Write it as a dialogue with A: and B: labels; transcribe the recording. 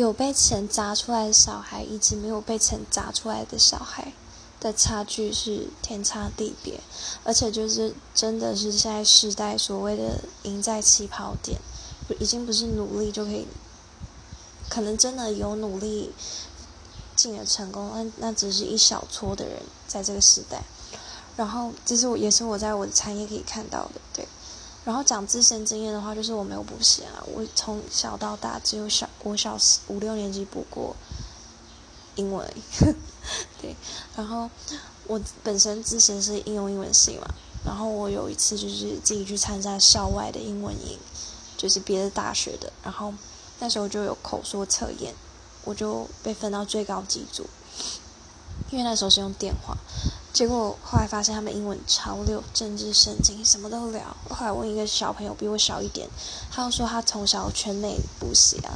A: 有被钱砸出来的小孩，以及没有被钱砸出来的小孩的差距是天差地别，而且就是真的是现在时代所谓的赢在起跑点，已经不是努力就可以，可能真的有努力进而成功，那那只是一小撮的人在这个时代。然后，这是我也是我在我的产业可以看到的，对。然后讲自身经验的话，就是我没有补习啊，我从小到大只有小我小五六年级补过英文，对。然后我本身自身是应用英文系嘛，然后我有一次就是自己去参加校外的英文营，就是别的大学的，然后那时候就有口说测验，我就被分到最高级组，因为那时候是用电话。结果后来发现他们英文超溜，政治、圣经什么都聊。后来问一个小朋友比我小一点，他又说他从小全美补习啊，